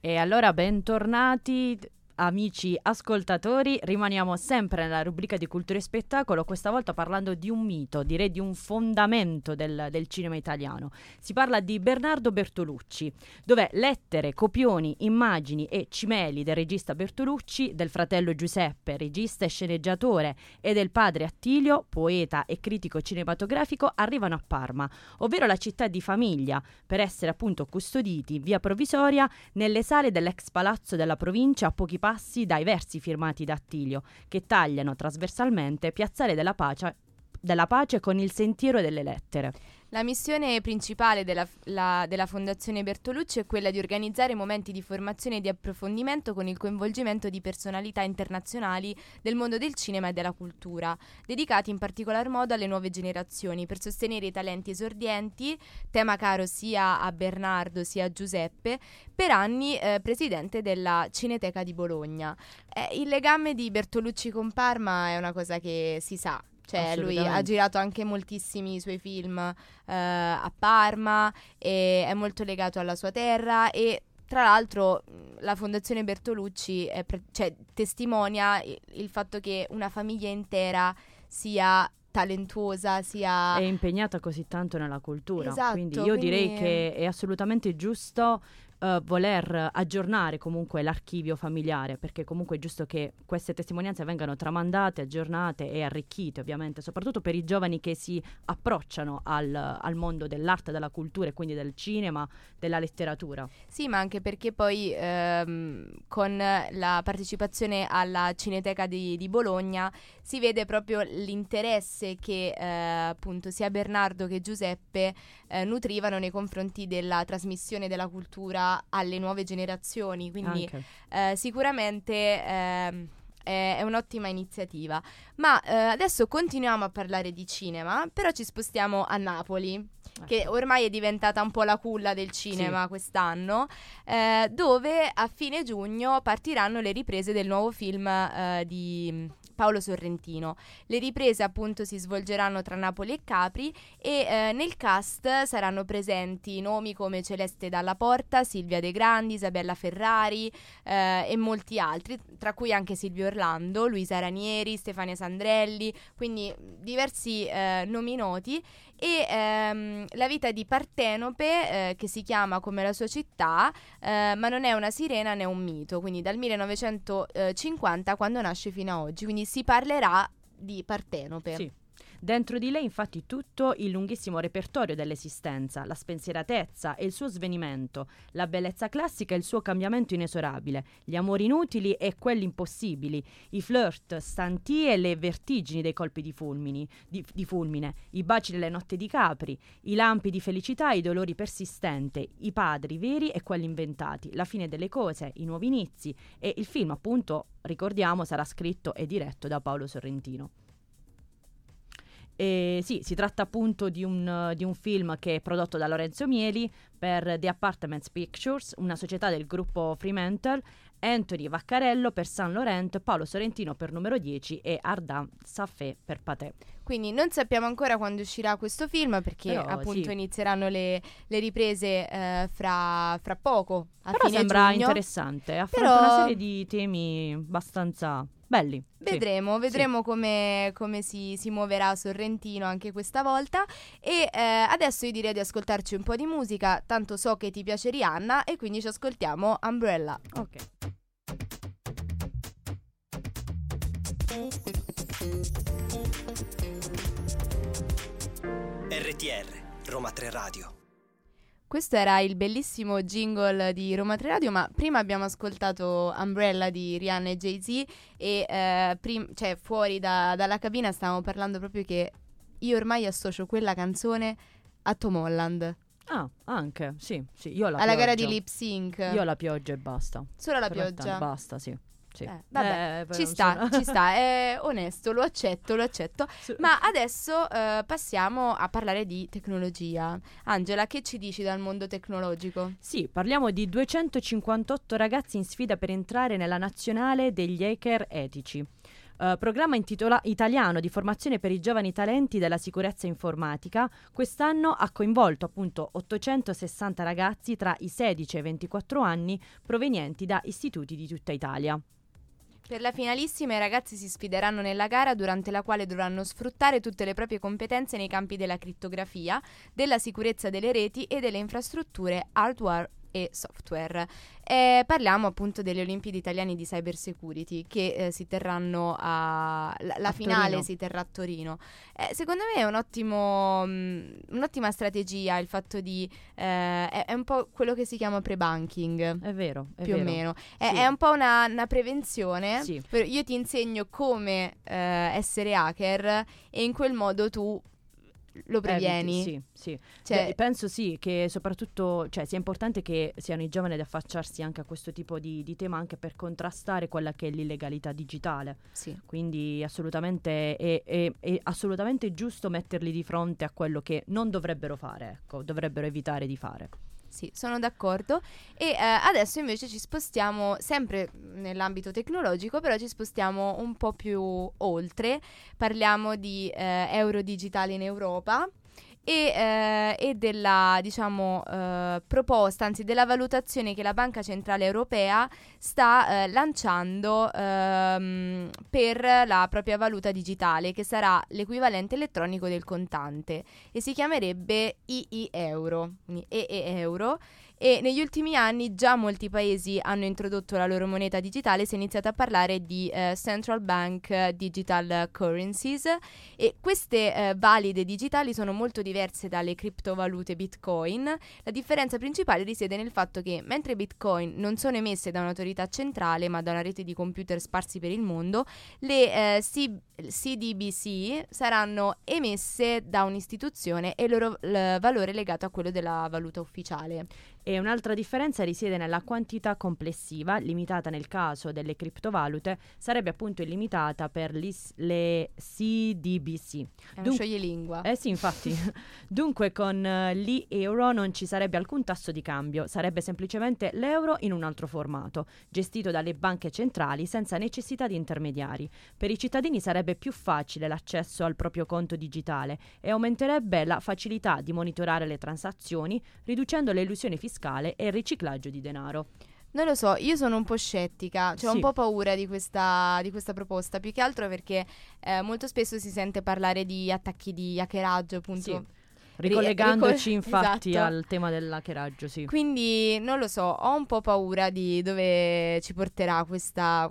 E allora bentornati amici ascoltatori, rimaniamo sempre nella rubrica di cultura e spettacolo, questa volta parlando di un mito, direi di un fondamento del, del cinema italiano. Si parla di Bernardo Bertolucci, dove lettere, copioni, immagini e cimeli del regista Bertolucci, del fratello Giuseppe, regista e sceneggiatore, e del padre Attilio, poeta e critico cinematografico, arrivano a Parma, ovvero la città di famiglia, per essere appunto custoditi via provvisoria nelle sale dell'ex palazzo della provincia a pochi passi dai versi firmati da Attilio, che tagliano trasversalmente Piazzale della Pace, della Pace con il sentiero delle lettere. La missione principale della, la- della Fondazione Bertolucci è quella di organizzare momenti di formazione e di approfondimento con il coinvolgimento di personalità internazionali del mondo del cinema e della cultura, dedicati in particolar modo alle nuove generazioni per sostenere i talenti esordienti, tema caro sia a Bernardo sia a Giuseppe, per anni eh, presidente della Cineteca di Bologna. Eh, il legame di Bertolucci con Parma è una cosa che si sa. Cioè, lui ha girato anche moltissimi suoi film eh, a Parma è molto legato alla sua terra e tra l'altro la Fondazione Bertolucci pre- cioè, testimonia i- il fatto che una famiglia intera sia talentuosa, sia... è impegnata così tanto nella cultura. Esatto, quindi io direi quindi- che è assolutamente giusto eh, voler aggiornare comunque l'archivio familiare, perché comunque è giusto che queste testimonianze vengano tramandate, aggiornate e arricchite, ovviamente, soprattutto per i giovani che si approcciano al, al mondo dell'arte, della cultura e quindi del cinema, della letteratura. Sì, ma anche perché poi ehm, con la partecipazione alla Cineteca di, di Bologna si vede proprio l'interesse che eh, appunto sia Bernardo che Giuseppe eh, nutrivano nei confronti della trasmissione della cultura alle nuove generazioni. Quindi eh, sicuramente ehm, è, è un'ottima iniziativa. Ma eh, adesso continuiamo a parlare di cinema, però ci spostiamo a Napoli che ormai è diventata un po' la culla del cinema quest'anno, eh, dove a fine giugno partiranno le riprese del nuovo film eh, di Paolo Sorrentino. Le riprese appunto si svolgeranno tra Napoli e Capri e eh, nel cast saranno presenti nomi come Celeste Dalla Porta, Silvia De Grandi, Isabella Ferrari eh, e molti altri, tra cui anche Silvio Orlando, Luisa Ranieri, Stefania Sandrelli, quindi diversi eh, nomi noti e ehm, la vita di Partenope, eh, che si chiama come la sua città, eh, ma non è una sirena né un mito, quindi dal 1950 quando nasce fino a oggi, quindi si parlerà di Partenope. Sì. Dentro di lei infatti tutto il lunghissimo repertorio dell'esistenza, la spensieratezza e il suo svenimento, la bellezza classica e il suo cambiamento inesorabile, gli amori inutili e quelli impossibili, i flirt stanti e le vertigini dei colpi di, fulmini, di, di fulmine, i baci delle notte di Capri, i lampi di felicità e i dolori persistenti, i padri veri e quelli inventati, la fine delle cose, i nuovi inizi e il film appunto, ricordiamo, sarà scritto e diretto da Paolo Sorrentino. E sì, si tratta appunto di un, di un film che è prodotto da Lorenzo Mieli per The Apartments Pictures, una società del gruppo Fremantle, Anthony Vaccarello per San Laurent, Paolo Sorrentino per numero 10 e Ardan Safé per Paté. Quindi non sappiamo ancora quando uscirà questo film perché Però, appunto sì. inizieranno le, le riprese eh, fra, fra poco, a Però fine sembra giugno. interessante, affronta Però- una serie di temi abbastanza belli. sì. Vedremo, vedremo come, come si, si muoverà Sorrentino anche questa volta. E eh, adesso io direi di ascoltarci un po' di musica, tanto so che ti piace Rihanna e quindi ci ascoltiamo Umbrella. Ok. RTR, Roma 3 Radio. Questo era il bellissimo jingle di Roma 3 Radio, ma prima abbiamo ascoltato Umbrella di Rihanna e Jay-Z e eh, prim- cioè, fuori da- dalla cabina stavamo parlando proprio che io ormai associo quella canzone a Tom Holland, Ah, anche, sì, sì, io alla gara di pioggia. lip sync. Io ho la pioggia e basta. Solo la Per realtà pioggia. Basta, sì. Sì. Eh, vabbè, Eh, ci sta, sono- ci sta, è onesto, lo accetto, lo accetto. Sì. Ma adesso eh, passiamo a parlare di tecnologia. Angela, che ci dici dal mondo tecnologico? Sì, parliamo di 258 ragazzi in sfida per entrare nella nazionale degli hacker etici. Eh, programma intitola- italiano di formazione per i giovani talenti della sicurezza informatica, quest'anno ha coinvolto appunto 860 ragazzi tra i 16 e i 24 anni provenienti da istituti di tutta Italia. Per la finalissima i ragazzi si sfideranno nella gara durante la quale dovranno sfruttare tutte le proprie competenze nei campi della crittografia, della sicurezza delle reti e delle infrastrutture hardware e software. E parliamo appunto delle Olimpiadi italiane di cyber security che eh, si terranno a la, la A finale Torino. si terrà a Torino. Eh, secondo me è un ottimo, mh, un'ottima strategia il fatto di eh, è, è un po' quello che si chiama pre-banking È vero, è più vero. o meno. È, Sì. è un po' una, una prevenzione. Sì. Io ti insegno come eh, essere hacker e in quel modo tu lo previeni. Eviti, sì, sì. Cioè- Beh, penso sì che soprattutto cioè, sia importante che siano i giovani ad affacciarsi anche a questo tipo di, di tema anche per contrastare quella che è l'illegalità digitale. Sì. Quindi assolutamente è, è- è assolutamente giusto metterli di fronte a quello che non dovrebbero fare, ecco, dovrebbero evitare di fare. Sì, sono d'accordo. E eh, adesso invece ci spostiamo sempre nell'ambito tecnologico, però ci spostiamo un po' più oltre. Parliamo di eh, euro digitale in Europa. E, eh, e della diciamo eh, proposta, anzi della valutazione che la Banca Centrale Europea sta eh, lanciando ehm, per la propria valuta digitale, che sarà l'equivalente elettronico del contante e si chiamerebbe II Euro, quindi EE Euro. E negli ultimi anni già molti paesi hanno introdotto la loro moneta digitale, si è iniziato a parlare di eh, Central Bank eh, Digital Currencies e queste eh, valide digitali sono molto diverse dalle criptovalute Bitcoin. La differenza principale risiede nel fatto che mentre Bitcoin non sono emesse da un'autorità centrale ma da una rete di computer sparsi per il mondo, le eh, CDBC saranno emesse da un'istituzione e il loro l- valore è legato a quello della valuta ufficiale. E un'altra differenza risiede nella quantità complessiva, limitata nel caso delle criptovalute, sarebbe appunto illimitata per le CDBC. È un Dun- scioglilingua. Eh sì, infatti. Dunque con eh, l'e-euro non ci sarebbe alcun tasso di cambio, sarebbe semplicemente l'euro in un altro formato, gestito dalle banche centrali senza necessità di intermediari. Per i cittadini sarebbe più facile l'accesso al proprio conto digitale e aumenterebbe la facilità di monitorare le transazioni, riducendo l'illusione fiscale e il riciclaggio di denaro. Non lo so, io sono un po' scettica, cioè ho Sì. un po' paura di questa, di questa proposta, più che altro perché eh, molto spesso si sente parlare di attacchi di hackeraggio, appunto. Sì. Ricollegandoci ricol- infatti esatto. al tema dell'hackeraggio, sì. Quindi non lo so, ho un po' paura di dove ci porterà questa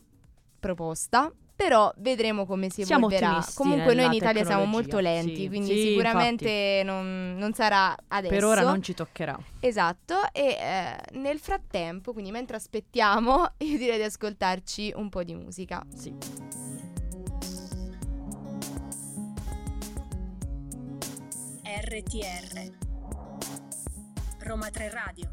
proposta. Però vedremo come si Siamo evolverà. Comunque noi in Italia siamo molto lenti, sì. quindi Sì, sicuramente non, non sarà adesso. Per ora non ci toccherà. Esatto, e eh, nel frattempo, quindi mentre aspettiamo, io direi di ascoltarci un po' di musica. Sì. RTR Roma 3 Radio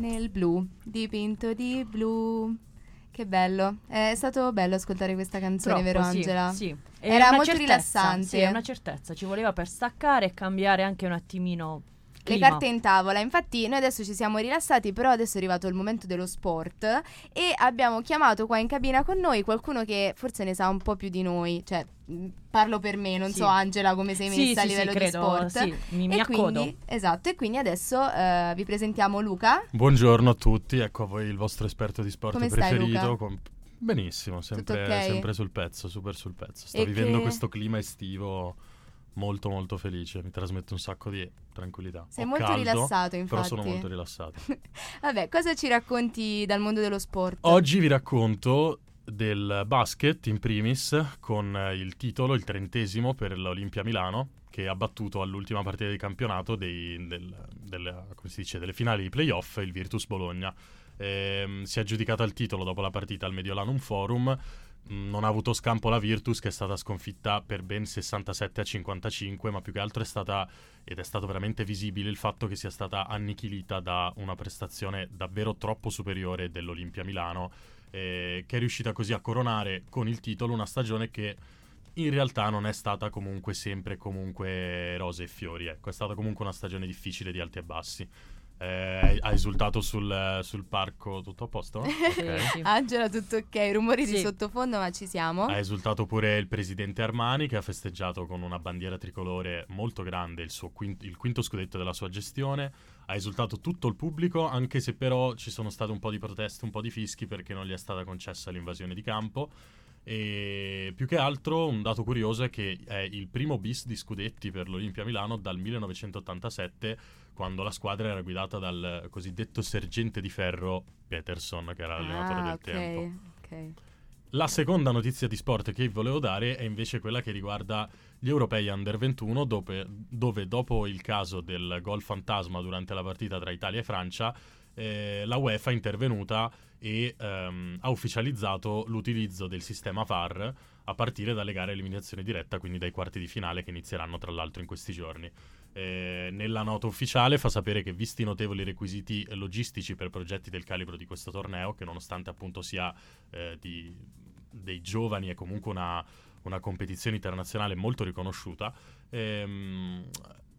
Nel blu, dipinto di blu. Che bello. È stato bello ascoltare questa canzone, Troppo, vero sì, Angela? Sì. Era molto certezza, rilassante. Sì, è una certezza. Ci voleva per staccare e cambiare anche un attimino Le carte in tavola, infatti noi adesso ci siamo rilassati, però adesso è arrivato il momento dello sport e abbiamo chiamato qua in cabina con noi qualcuno che forse ne sa un po' più di noi, cioè mh, parlo per me, non Sì. so Angela come sei messa Sì, a sì, sì, livello credo, di sport. sì, mi- mi e accodo. quindi, esatto, e quindi adesso eh, vi presentiamo Luca. Buongiorno a tutti, ecco a voi il vostro esperto di sport Come stai, preferito. Luca? con- Benissimo, sempre, ok? sempre sul pezzo, super sul pezzo. Sto E vivendo che- questo clima estivo molto molto felice, mi trasmette un sacco di tranquillità. Sei Ho molto caldo, rilassato, infatti. Però sono molto rilassato. Vabbè, cosa ci racconti dal mondo dello sport? Oggi vi racconto del basket in primis con eh, il titolo, il trentesimo per l'Olimpia Milano che ha battuto all'ultima partita di campionato dei- del- del- come si dice, delle finali di playoff il Virtus Bologna. Ehm, si è aggiudicata il titolo dopo la partita al Mediolanum Forum. Mm, Non ha avuto scampo la Virtus che è stata sconfitta per ben 67 a 55, ma più che altro è stata ed è stato veramente visibile il fatto che sia stata annichilita da una prestazione davvero troppo superiore dell'Olimpia Milano, eh, che è riuscita così a coronare con il titolo una stagione che in realtà non è stata comunque sempre comunque rose e fiori, ecco, è stata comunque una stagione difficile di alti e bassi. Eh, ha esultato sul, sul parco tutto a posto? Sì, Ok. sì. Angela, tutto ok, rumori di Sì. sottofondo, ma ci siamo. Ha esultato pure il presidente Armani che ha festeggiato con una bandiera tricolore molto grande il, suo quinto, il quinto scudetto della sua gestione. Ha esultato tutto il pubblico, anche se però ci sono state un po' di proteste, un po' di fischi perché non gli è stata concessa l'invasione di campo. E più che altro un dato curioso è che è il primo bis di scudetti per l'Olimpia Milano dal 1987, quando la squadra era guidata dal cosiddetto sergente di ferro Peterson, che era l'allenatore ah, del ok, tempo. ok. La seconda notizia di sport che volevo dare è invece quella che riguarda gli europei under 21, dove, dove dopo il caso del gol fantasma durante la partita tra Italia e Francia, eh, la UEFA è intervenuta e ehm, ha ufficializzato l'utilizzo del sistema VAR a partire dalle gare a eliminazione diretta, quindi dai quarti di finale che inizieranno tra l'altro in questi giorni. Eh, nella nota ufficiale fa sapere che visti i notevoli requisiti logistici per progetti del calibro di questo torneo, che nonostante appunto sia eh, di, dei giovani è comunque una, una competizione internazionale molto riconosciuta, ehm,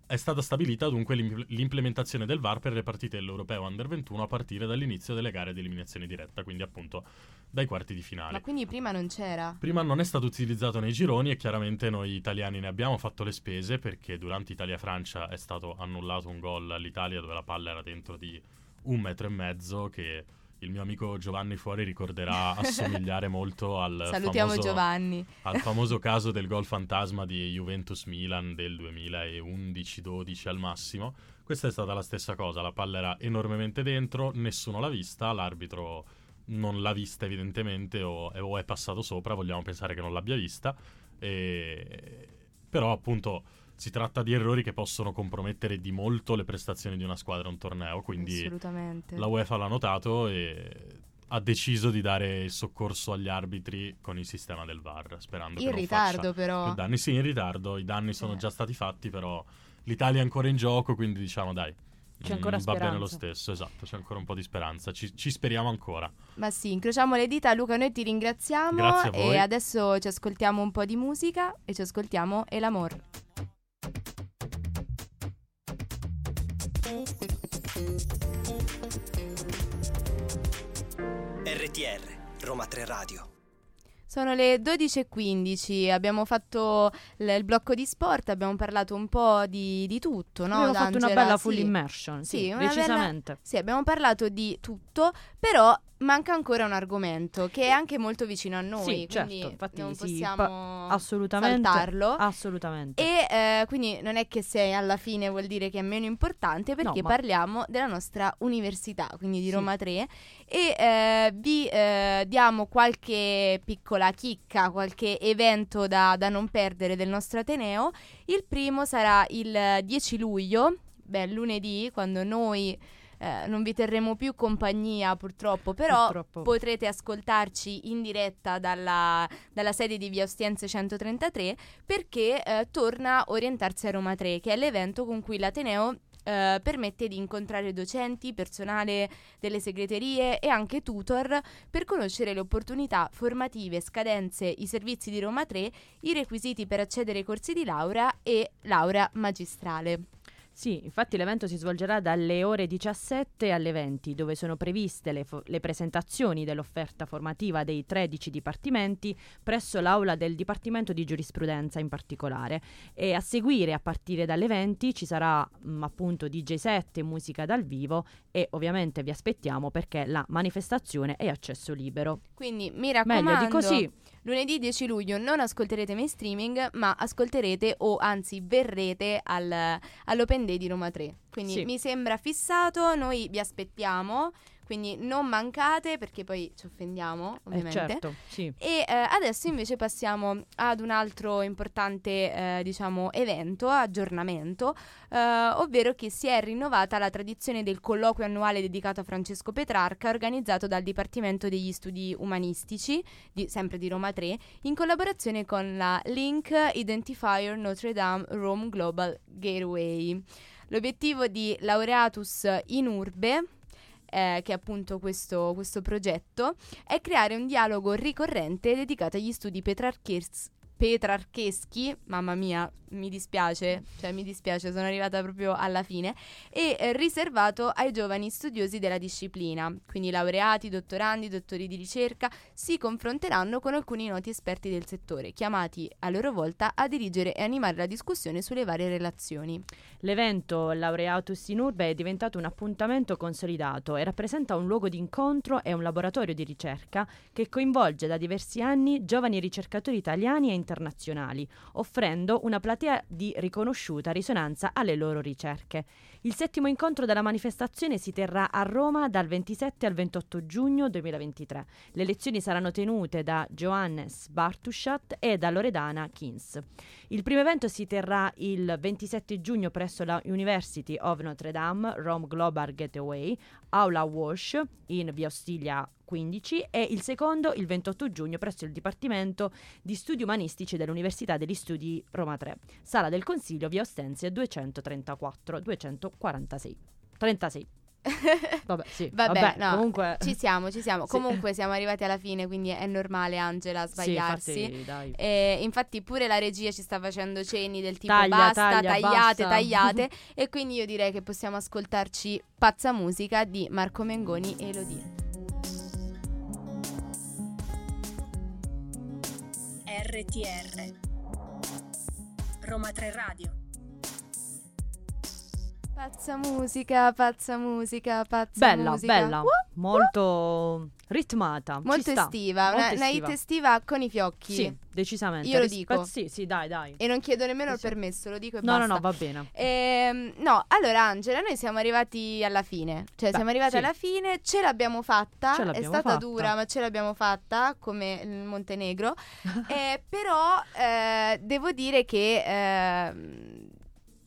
è stata stabilita dunque l'im- l'implementazione del VAR per le partite dell'Europeo Under 21 a partire dall'inizio delle gare di eliminazione diretta, quindi appunto dai quarti di finale. Ma quindi prima non c'era? Prima non è stato utilizzato nei gironi e chiaramente noi italiani ne abbiamo fatto le spese perché durante Italia-Francia è stato annullato un gol all'Italia dove la palla era dentro di un metro e mezzo che il mio amico Giovanni Fuori ricorderà assomigliare molto al Salutiamo famoso, Giovanni. al famoso caso del gol fantasma di Juventus-Milan del 2011-12 al massimo. Questa è stata la stessa cosa, la palla era enormemente dentro, nessuno l'ha vista, l'arbitro non l'ha vista evidentemente o, o è passato sopra, vogliamo pensare che non l'abbia vista, e... però appunto si tratta di errori che possono compromettere di molto le prestazioni di una squadra a un torneo, quindi la UEFA l'ha notato e ha deciso di dare il soccorso agli arbitri con il sistema del VAR, sperando In che ritardo però. danni. Sì, in ritardo, i danni sono Eh. già stati fatti, però l'Italia è ancora in gioco, quindi diciamo dai. C'è ancora mm, va bene lo stesso, esatto, c'è ancora un po' di speranza, ci, ci speriamo ancora. Ma sì, incrociamo le dita. Luca, noi ti ringraziamo. Grazie a. E adesso ci ascoltiamo un po' di musica e ci ascoltiamo El Amor. RTR, Roma 3 Radio. Sono le 12.15, abbiamo fatto l- il blocco di sport, abbiamo parlato un po' di, di tutto, no? Abbiamo fatto una D'Angela? bella full Sì. immersion, sì, Sì, una bella- decisamente. Sì, abbiamo parlato di tutto, però manca ancora un argomento che è anche molto vicino a noi, Sì, certo, quindi infatti non sì, possiamo Assolutamente. saltarlo. Assolutamente. E eh, quindi non è che se alla fine vuol dire che è meno importante perché ma- parliamo della nostra università, quindi di Sì. Roma 3 e eh, vi eh, diamo qualche piccola chicca, qualche evento da, da non perdere del nostro Ateneo. Il primo sarà il 10 luglio, beh lunedì, quando noi eh, non vi terremo più compagnia purtroppo, però Purtroppo. potrete ascoltarci in diretta dalla, dalla sede di Via Ostiense 133 perché eh, torna Orientarsi a Roma 3, che è l'evento con cui l'Ateneo eh, permette di incontrare docenti, personale delle segreterie e anche tutor per conoscere le opportunità formative, scadenze, i servizi di Roma 3, i requisiti per accedere ai corsi di laurea e laurea magistrale. Sì, infatti l'evento si svolgerà dalle ore 17 alle 20, dove sono previste le, fo- le presentazioni dell'offerta formativa dei 13 dipartimenti presso l'aula del Dipartimento di Giurisprudenza in particolare. E a seguire, a partire dalle 20, ci sarà mh, appunto DJ set, musica dal vivo e ovviamente vi aspettiamo perché la manifestazione è accesso libero. Quindi mi raccomando, Meglio di così. lunedì 10 luglio non ascolterete mai streaming, ma ascolterete o anzi verrete al, all'Open Day di Roma 3. Quindi Sì. mi sembra fissato, noi vi aspettiamo, quindi non mancate perché poi ci offendiamo, Eh, ovviamente. certo, sì. E eh, adesso invece passiamo ad un altro importante, eh, diciamo, evento, aggiornamento, eh, ovvero che si è rinnovata la tradizione del colloquio annuale dedicato a Francesco Petrarca, organizzato dal Dipartimento degli Studi Umanistici, di- sempre di Roma 3, in collaborazione con la Link Identifier Notre Dame Rome Global Gateway. L'obiettivo di Laureatus in Urbe eh, che è appunto questo, questo progetto, è creare un dialogo ricorrente dedicato agli studi petrarches- petrarcheschi, mamma mia, mi dispiace, cioè mi dispiace, sono arrivata proprio alla fine, e eh, riservato ai giovani studiosi della disciplina, quindi laureati, dottorandi, dottori di ricerca, si confronteranno con alcuni noti esperti del settore, chiamati a loro volta a dirigere e animare la discussione sulle varie relazioni. L'evento Laureatus in Urbe è diventato un appuntamento consolidato e rappresenta un luogo di incontro e un laboratorio di ricerca che coinvolge da diversi anni giovani ricercatori italiani e internazionali, offrendo una platea di riconosciuta risonanza alle loro ricerche. Il settimo incontro della manifestazione si terrà a Roma dal 27 al 28 giugno 2023. Le lezioni saranno tenute da Johannes Bartuschat e da Loredana Kins. Il primo evento si terrà il 27 giugno presso la University of Notre Dame Rome Global Gateway, Aula Walsh, in via Ostiglia 15 e il secondo il 28 giugno presso il Dipartimento di Studi Umanistici dell'Università degli Studi Roma 3, Sala del Consiglio, via Ostenzia 234 246. 36. Vabbè, sì. Vabbè, Vabbè, no, comunque Ci siamo, ci siamo. Sì. Comunque siamo arrivati alla fine, quindi è normale Angela Sì, sbagliarsi. infatti, dai. E infatti pure la regia ci sta facendo cenni del tipo Taglia, basta, taglia, tagliate, basta." tagliate e quindi io direi che possiamo ascoltarci Pazza Musica di Marco Mengoni e Elodie. RTR Roma 3 Radio Pazza musica, pazza musica, pazza Bella, musica. bella, Uh, molto ritmata. molto estiva, una, molto una hit estiva con i fiocchi. Sì, decisamente. Io lo Rispetto- dico. Sì, sì, dai, dai. E non chiedo nemmeno il Sì, sì. permesso, lo dico e No, no, basta. no, va bene. Ehm, no, allora Angela, noi siamo arrivati alla fine. Cioè, Beh, siamo arrivati sì. alla fine, ce l'abbiamo fatta. Ce è l'abbiamo stata fatta. dura, ma ce l'abbiamo fatta, come il Montenegro. Eh, però eh, devo dire che ehm,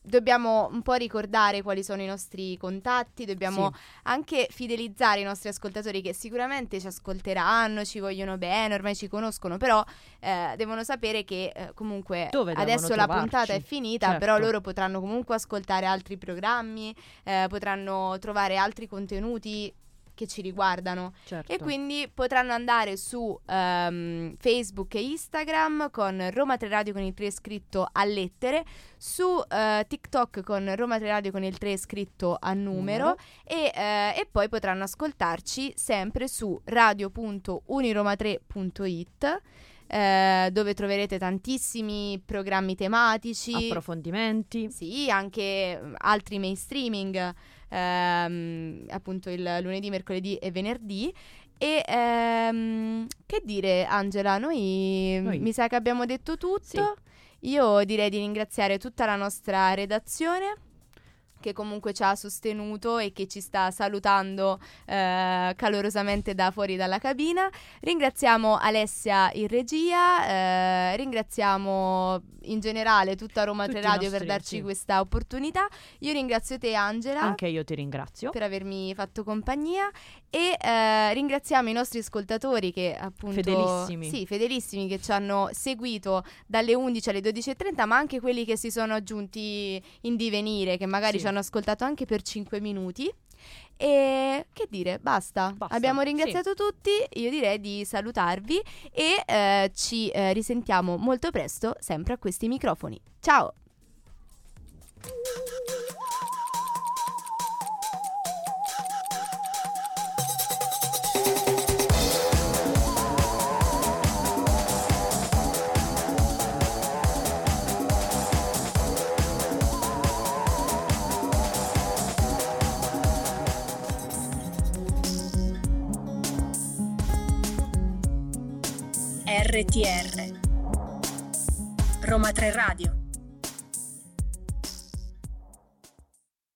dobbiamo un po' ricordare quali sono i nostri contatti, dobbiamo Sì. anche fidelizzare i nostri ascoltatori che sicuramente ci ascolteranno, ci vogliono bene, ormai ci conoscono, però eh, devono sapere che eh, comunque Dove adesso la trovarci? puntata è finita, Certo. però loro potranno comunque ascoltare altri programmi, eh, potranno trovare altri contenuti che ci riguardano Certo. e quindi potranno andare su ehm, Facebook e Instagram con Roma 3 Radio con il 3 scritto a lettere, su eh, TikTok con Roma 3 Radio con il 3 scritto a numero Numero. e, eh, e poi potranno ascoltarci sempre su radio.uniroma3.it eh, dove troverete tantissimi programmi tematici. approfondimenti. Sì, anche mm, altri mainstreaming, ehm, appunto il lunedì, mercoledì e venerdì. E ehm, che dire, Angela, noi, Noi- mi sa che abbiamo detto tutto. Sì. Io direi di ringraziare tutta la nostra redazione che comunque ci ha sostenuto e che ci sta salutando eh, calorosamente da fuori dalla cabina. Ringraziamo Alessia in regia, eh, ringraziamo in generale tutta Roma 3 Tutti i Radio per darci sì. questa opportunità. Io ringrazio te Angela Anche io ti ringrazio. per avermi fatto compagnia e eh, ringraziamo i nostri ascoltatori che appunto Fedelissimi. sì, fedelissimi che ci hanno seguito dalle 11 alle 12.30 ma anche quelli che si sono aggiunti in divenire che magari Sì. ci hanno ascoltato anche per 5 minuti e che dire, basta. Basta, Abbiamo ringraziato tutti, io direi di salutarvi e eh, ci eh, risentiamo molto presto sempre a questi microfoni. Ciao! RTR Roma 3 Radio